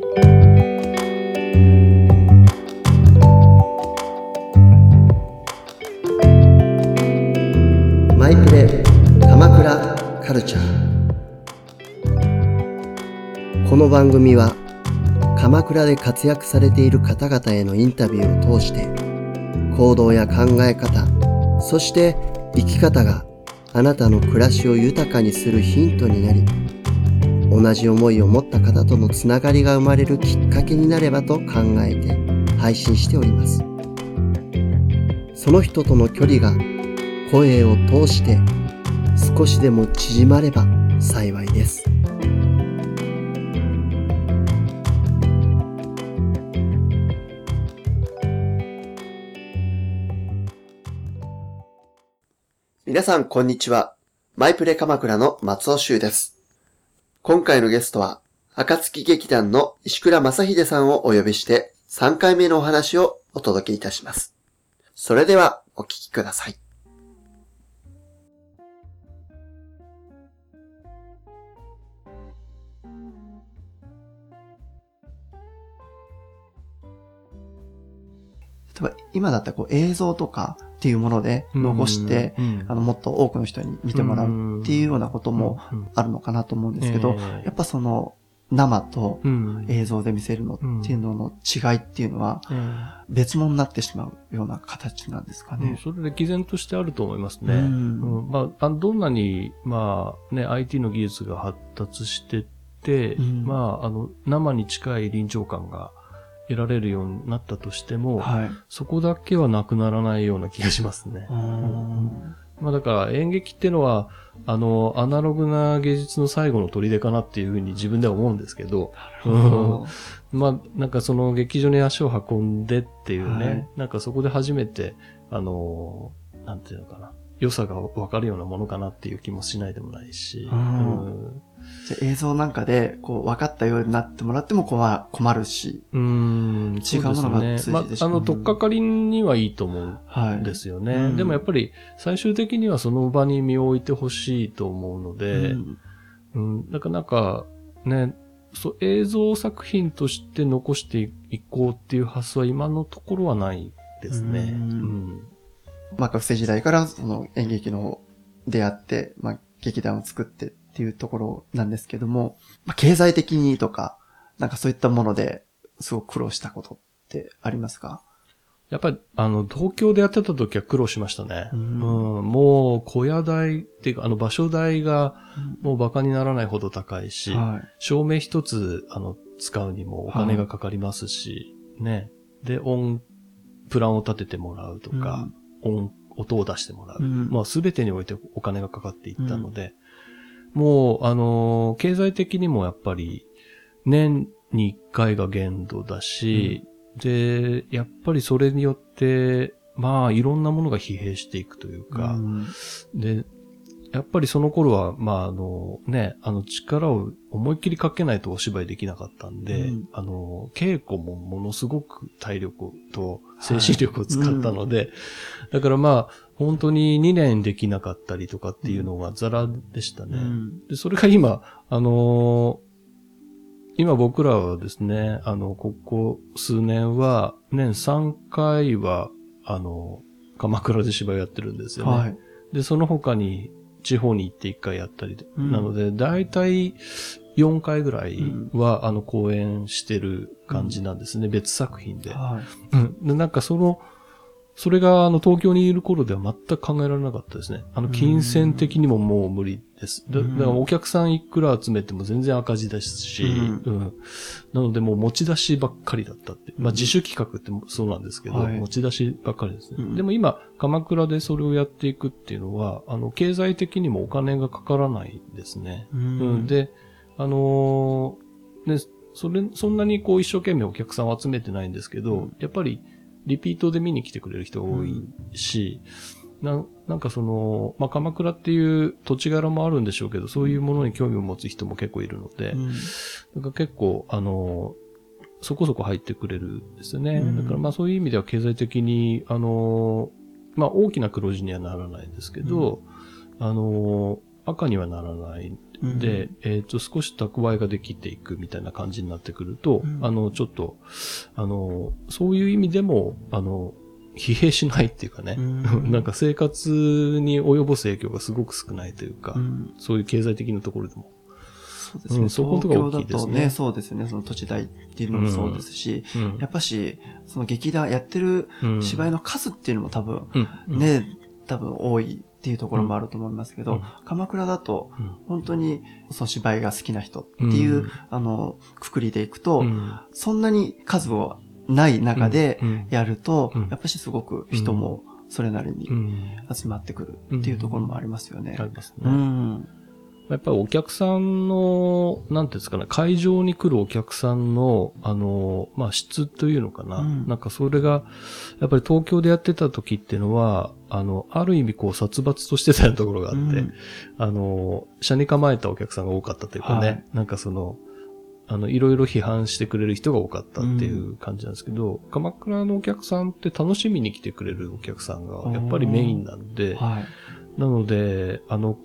マイプレ鎌倉カルチャー。この番組は鎌倉で活躍されている方々へのインタビューを通して行動や考え方そして生き方があなたの暮らしを豊かにするヒントになり同じ思いを持った方とのつながりが生まれるきっかけになればと考えて配信しております。その人との距離が声を通して少しでも縮まれば幸いです。皆さんこんにちは。マイプレ鎌倉の松尾修です。今回のゲストは暁劇団の石倉正秀さんをお呼びして3回目のお話をお届けいたします。それではお聞きください。例えば今だったらこう映像とかっていうもので残して、うん。あのもっと多くの人に見てもらうっていうようなこともあるのかなと思うんですけど、やっぱその生とうん。映像で見せるのっていうのの違いっていうのは別物になってしまうような形なんですかうん。ね。それで毅然としてあると思いますね。うん。うん。まあ、どんなに、まあね、IT の技術が発達してって、うん。まあ、あの、生に近い臨場感が得られるようになったとしても、はい。そこだけはなくならないような気がしますね。うん。まあだから演劇ってのは、あの、アナログな芸術の最後の砦かなっていうふうに自分では思うんですけど、うん。まあなんかその劇場に足を運んでっていうね、はい。なんかそこで初めて、あの、なんていうのかな、良さがわかるようなものかなっていう気もしないでもないし、うん映像なんかでこう分かったようになってもらっても困困るし。うーん、違うものがそうですね。まあ、あの、うんとっかかりにはいいと思うはい。んですよね。うんでもやっぱり最終的にはその場に身を置いてほしいと思うので、うんうん、なかなかね、そう、映像作品として残していこうっていう発想は今のところはないですね。ううんん。まあ学生時代からその演劇の出会って、まあ劇団を作ってっていうところなんですけども、まあ経済的にとか、なんかそういったものですごく苦労したことってありますか？やっぱり、あの、東京でやってた時は苦労しましたね。ううんん。もう、小屋代っていうか、あの、場所代がもう馬鹿にならないほど高いし、はい。照明一つ、あの、使うにもお金がかかりますし、ね。で、音、プランを立ててもらうとか、音、音を出してもらう。うんまあ、すべてにおいてお金がかかっていったので、もう、あのー経済的にもやっぱり、年に一回が限度だし、で、やっぱりそれによって、まあ、いろんなものが疲弊していくというか、うん。で、やっぱりその頃は、まあ、あの、ね、あの、力を思いっきりかけないとお芝居できなかったんで、うんあの、稽古もものすごく体力と精神力を使ったので、だからまあ、本当に2年できなかったりとかっていうのがザラでしたね。うんで、それが今、あの今僕らはですね、あの、ここ数年は、年3回は、あの、鎌倉で芝居やってるんですよね。はい。で、その他に地方に行って1回やったりで、うんなので、だいたい4回ぐらいは、あの、公演してる感じなんですね。別作品で。はい。うん。で、なんかその、それが、あの、東京にいる頃では全く考えられなかったですね。あの、金銭的にももう無理です。だから、お客さんいくら集めても全然赤字ですし、ううん。なので、もう持ち出しばっかりだったって。まあ、自主企画ってそうなんですけど、はい持ち出しばっかりですね。うんでも今、鎌倉でそれをやっていくっていうのは、あの、経済的にもお金がかからないですね。ううん、で、あのーね、それ、そんなにこう一生懸命お客さんを集めてないんですけど、うんやっぱりリピートで見に来てくれる人が多いし、ななんかその、まあ、鎌倉っていう土地柄もあるんでしょうけど、そういうものに興味を持つ人も結構いるので、うん。なんか結構、あのーそこそこ入ってくれるんですよね。うん。だからまあそういう意味では経済的に、あのーまあ大きな黒字にはならないんですけど、あのー赤にはならない。うん。で、えっ、と、少し蓄えができていくみたいな感じになってくると、うん。あの、ちょっと、あの、そういう意味でも、あの、疲弊しないっていうかね、うん。なんか生活に及ぼす影響がすごく少ないというか、うん。そういう経済的なところでも。そうですね。うんそこのところ大きいですね。東京だとね、そうですね。その土地代っていうのもそうですし、うん。やっぱし、その劇団やってるうん。芝居の数っていうのも多分、うん、ね、多分多いっていうところもあると思いますけど、うん。鎌倉だとうん、本当にその芝居が好きな人っていう、うん。あの、くくりでいくと、うん。そんなに数はない中でうん。やると、うん。やっぱしすごく人もそれなりにうん。集まってくるっていうところもありますよね。ありますうね。ん。やっぱりお客さんの、なんていうんですかね、会場に来るお客さんの、あの、まあ、質というのかな。うん。なんかそれが、やっぱり東京でやってた時っていうのは、あの、ある意味こう殺伐としてたようなところがあって、うん。あの、車に構えたお客さんが多かったというかね、はい。なんかその、あの、いろいろ批判してくれる人が多かったっていう感じなんですけど、鎌倉のお客さんって楽しみに来てくれるお客さんがやっぱりメインなんで、はい。なので、あの、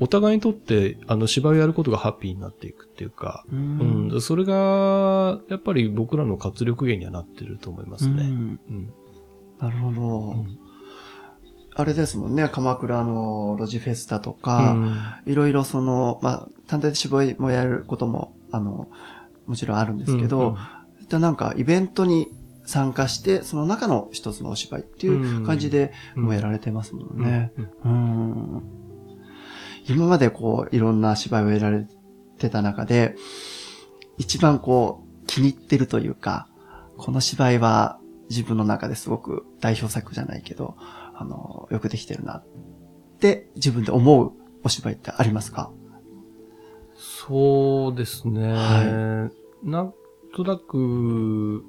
お互いにとって、あの、芝居をやることがハッピーになっていくっていうか、ううん。ん、それが、やっぱり僕らの活力源にはなってると思いますね。うん。うん。なるほど。うん。あれですもんね、鎌倉のロジフェスタとか、いろいろその、まあ、単体で芝居もやることも、あの、もちろんあるんですけど、うんうん。なんかイベントに参加して、その中の一つのお芝居っていう感じでうんもうやられてますもんね。うん。うん今までこう、いろんな芝居をやられてた中で、一番こう、気に入ってるというか、この芝居は自分の中ですごく代表作じゃないけど、あの、よくできてるなって自分で思うお芝居ってありますか？そうですね。はなんとなく、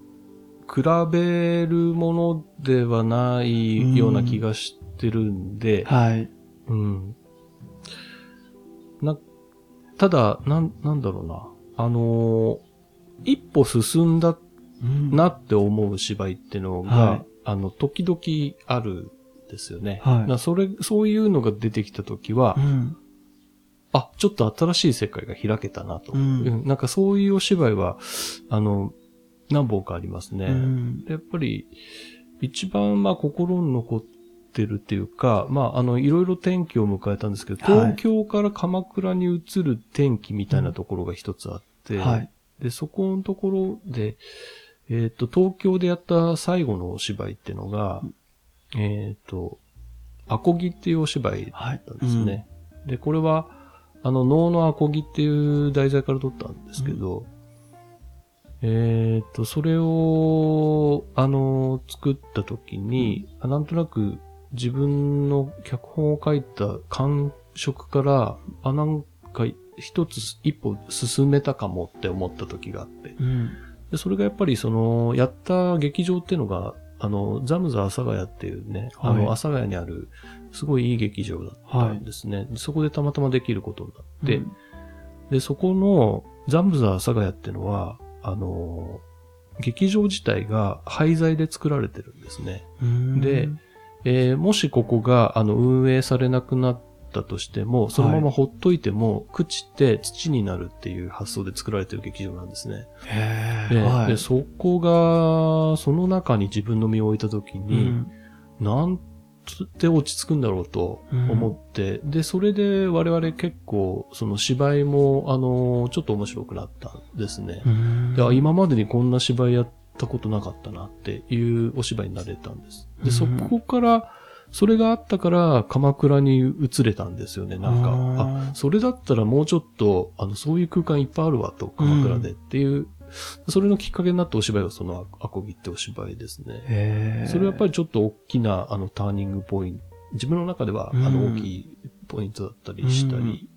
比べるものではないような気がしてるんで、はい。うん。な、ただ、なん、なんだろうな。あのー一歩進んだうんなって思う芝居ってのが、はいあの、時々あるんですよね。はいなそれ、そういうのが出てきた時は、うん。あ、ちょっと新しい世界が開けたなと。うんうんなんかそういうお芝居は、あの、何本かありますね。うんでやっぱり、一番、まあ、心に残ってるっていうか、まあ、あの、いろいろ転機を迎えたんですけど、はい。東京から鎌倉に移る転機みたいなところが一つあって、はい。で、そこのところで、えっ、と、東京でやった最後のお芝居っていうのが、えっ、と、アコギっていうお芝居だったんですね。で、これは、あの、能のアコギっていう題材から取ったんですけど、えっ、と、それを、あの、作った時に、あなんとなく自分の脚本を書いた感触から、あ、なんか一つ一歩進めたかもって思った時があって。うん。でそれがやっぱりその、やった劇場っていうのが、あの、ザムザ阿佐ヶ谷っていうね、あはいの、阿佐ヶ谷にある、すごいいい劇場だったんですね。でそこでたまたまできることになって、うんで、そこの、ザムザ阿佐ヶ谷っていうのは、あの、劇場自体が廃材で作られてるんですね。うんで、えーもしここが、あの、運営されなくなったとしても、そのままほっといても、朽ちて土になるっていう発想で作られてる劇場なんですね。で、へーはい。でそこが、その中に自分の身を置いたときうに、ん。なんて落ち着くんだろうと思って、で、それで我々結構、その芝居も、あの、ちょっと面白くなったんですね。うん。であ今までにこんな芝居やったことなかったなっていうお芝居になれたんです。で、うん。そこから、それがあったから鎌倉に移れたんですよね、なんか。あそれだったらもうちょっと、あの、そういう空間いっぱいあるわと、鎌倉でっていう、それのきっかけになったお芝居がそのアコギってお芝居ですね。それはやっぱりちょっと大きな、あの、ターニングポイント、自分の中では、あの、うん大きいポイントだったりしたり、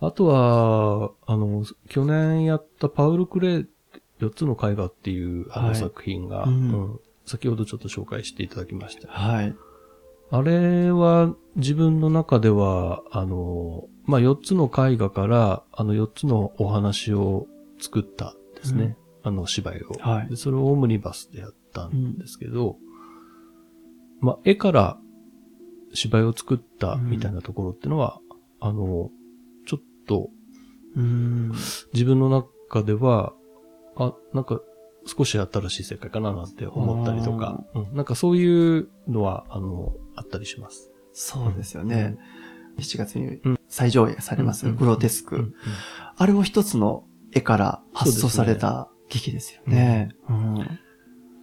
うん。あとは、あの、去年やったパウル・クレイ、4つの絵画っていう、あのはい作品が、うんうん先ほどちょっと紹介していただきました。はい。あれは自分の中では、あの、まあ、4つの絵画から、あの4つのお話を作ったんですね。あの芝居を、はいで。それをオムニバスでやったんですけど、まあ、絵から芝居を作ったみたいなところっていうのは、あの、ちょっとうん。自分の中では、あ、なんか少し新しい世界かななんて思ったりとか、うん、なんかそういうのは、あの、あったりします。そうですよね。7月にうん。再上映されます、うん。グロテスク、うん。うん。あれも一つの絵から発想された劇ですよね。うん。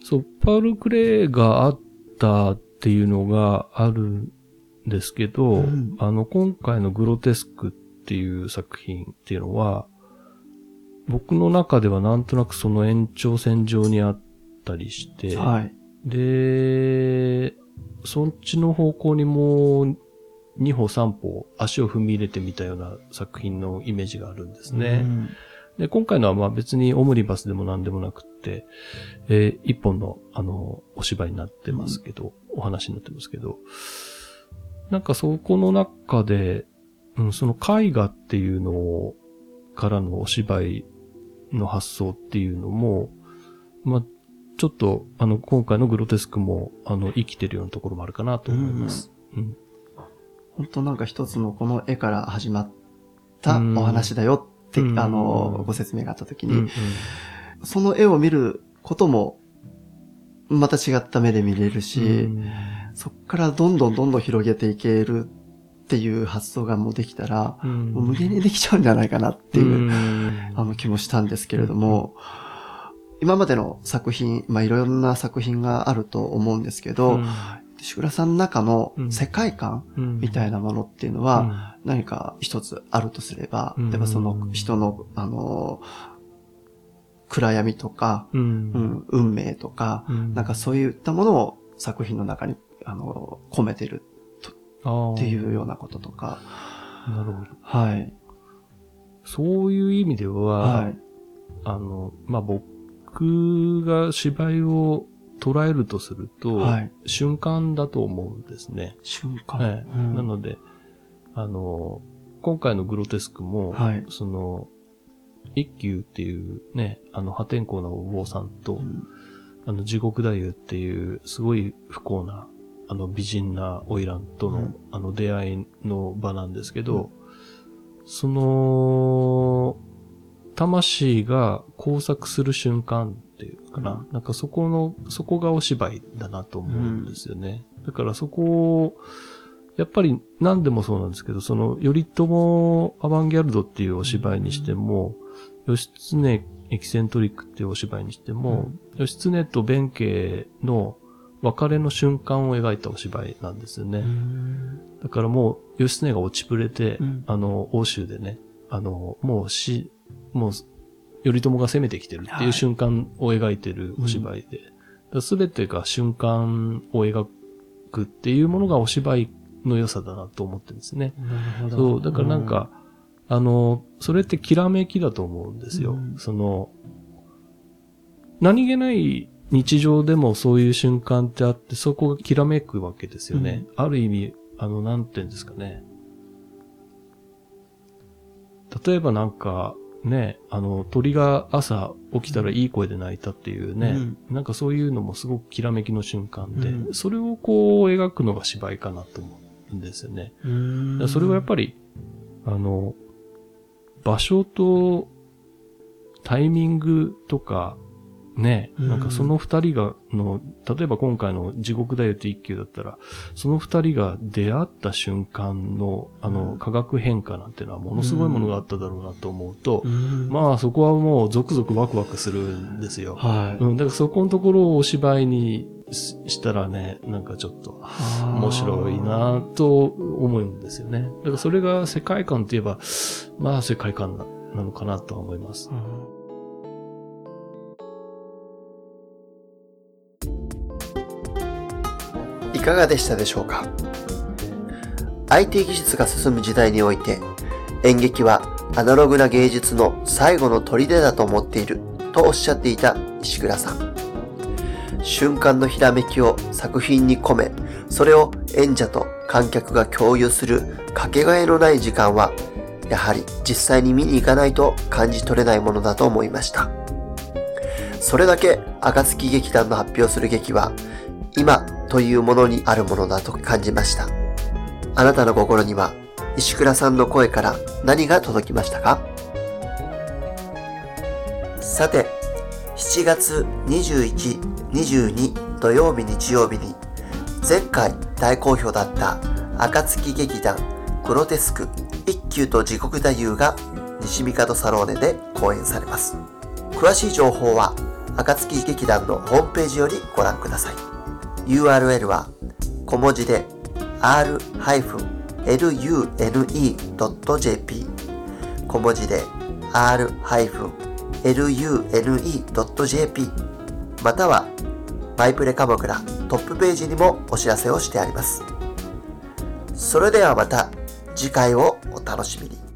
そう、パウル・クレイがあったっていうのがあるんですけど、うん。あの、今回のグロテスクっていう作品っていうのは、僕の中ではなんとなくその延長線上にあったりして、はい。で、そっちの方向にもう2歩3歩足を踏み入れてみたような作品のイメージがあるんですね。うんで、今回のはまあ別にオムニバスでも何でもなくって、えー一本のあの、お芝居になってますけど、お話になってますけど、なんかそこの中で、うん、その絵画っていうのを、からのお芝居の発想っていうのも、まあ、ちょっと、あの、今回のグロテスクも、あの、生きてるようなところもあるかなと思います。うん。本当なんか一つのこの絵から始まったうんお話だよって、うんあの、ご説明があった時に、うんうんその絵を見ることも、また違った目で見れるし、うんそっからどんどんどんどん広げていけるっていう発想がもうできたら、う無限にできちゃうんじゃないかなっていう、うん。あの気もしたんですけれども、今までの作品、まあいろんな作品があると思うんですけど、シグラさんの中の世界観みたいなものっていうのは、何か一つあるとすれば、うん。例えばその人の、あの、暗闇とか、うん、運命とか、うん。なんかそういったものを作品の中に、あの、込めてるっっていうようなこととか、なるほど。はい。そういう意味では、はい。あの、まあ、僕が芝居を捉えるとすると、はい瞬間だと思うんですね。瞬間。はいうんなので、あの、今回のグロテスクも、はいその、一休っていうね、あの破天荒なお坊さんと、うんあの地獄太夫っていうすごい不幸な、あの美人な花魁との、うん。あの出会いの場なんですけど、その、魂が交錯する瞬間っていうかな、なんかそこの、そこがお芝居だなと思うんですよね。だからそこを、やっぱり何でもそうなんですけど、その、頼朝アバンギャルドっていうお芝居にしても、義経エキセントリックっていうお芝居にしても、義経と弁慶の別れの瞬間を描いたお芝居なんですよね。だからもう、義経が落ちぶれて、うんあの、欧州でね、あの、もう死、もう、頼朝が攻めてきてるってはいいう瞬間を描いてるお芝居で、すべてが瞬間を描くっていうものがお芝居の良さだなと思ってるんですね。なるほど。そう、だからなんか、あの、それってきらめきだと思うんですよ。うんその、何気ない日常でもそういう瞬間ってあって、そこがきらめくわけですよね。ある意味、あの、なんていうんですかね。例えばなんか、ね、あの、鳥が朝起きたらいい声で鳴いたっていうね、なんかそういうのもすごくきらめきの瞬間で、うんそれをこう描くのが芝居かなと思うんですよね。それはやっぱり、あの、場所とタイミングとか、ね、うんなんかその二人がの、例えば今回の地獄だよって一休だったら、その二人が出会った瞬間の、あの、化学変化なんてのはものすごいものがあっただろうなと思うと、うん、まあそこはもうゾクゾクワクワクするんですよ。はい。うん、だからそこのところをお芝居にししたらね、なんかちょっと、面白いなと思うんですよね。だからそれが世界観といえば、まあ世界観ななのかなとは思います。いかがでしたでしょうか？IT 技術が進む時代において演劇はアナログな芸術の最後の砦だと思っているとおっしゃっていた石倉さん。瞬間のひらめきを作品に込めそれを演者と観客が共有するかけがえのない時間はやはり実際に見に行かないと感じ取れないものだと思いました。それだけ暁劇団の発表する劇は今というものにあるものだと感じました。あなたの心には石倉さんの声から何が届きましたか？さて、7月21、22土曜日日曜日に前回大好評だった暁劇団グロテスク一休と地獄太夫が西帝サローネで公演されます。詳しい情報は暁劇団のホームページよりご覧ください。URL は小文字で r-lune.jp 小文字で r-lune.jp またはバイプレカモグラトップページにもお知らせをしてあります。それではまた次回をお楽しみに。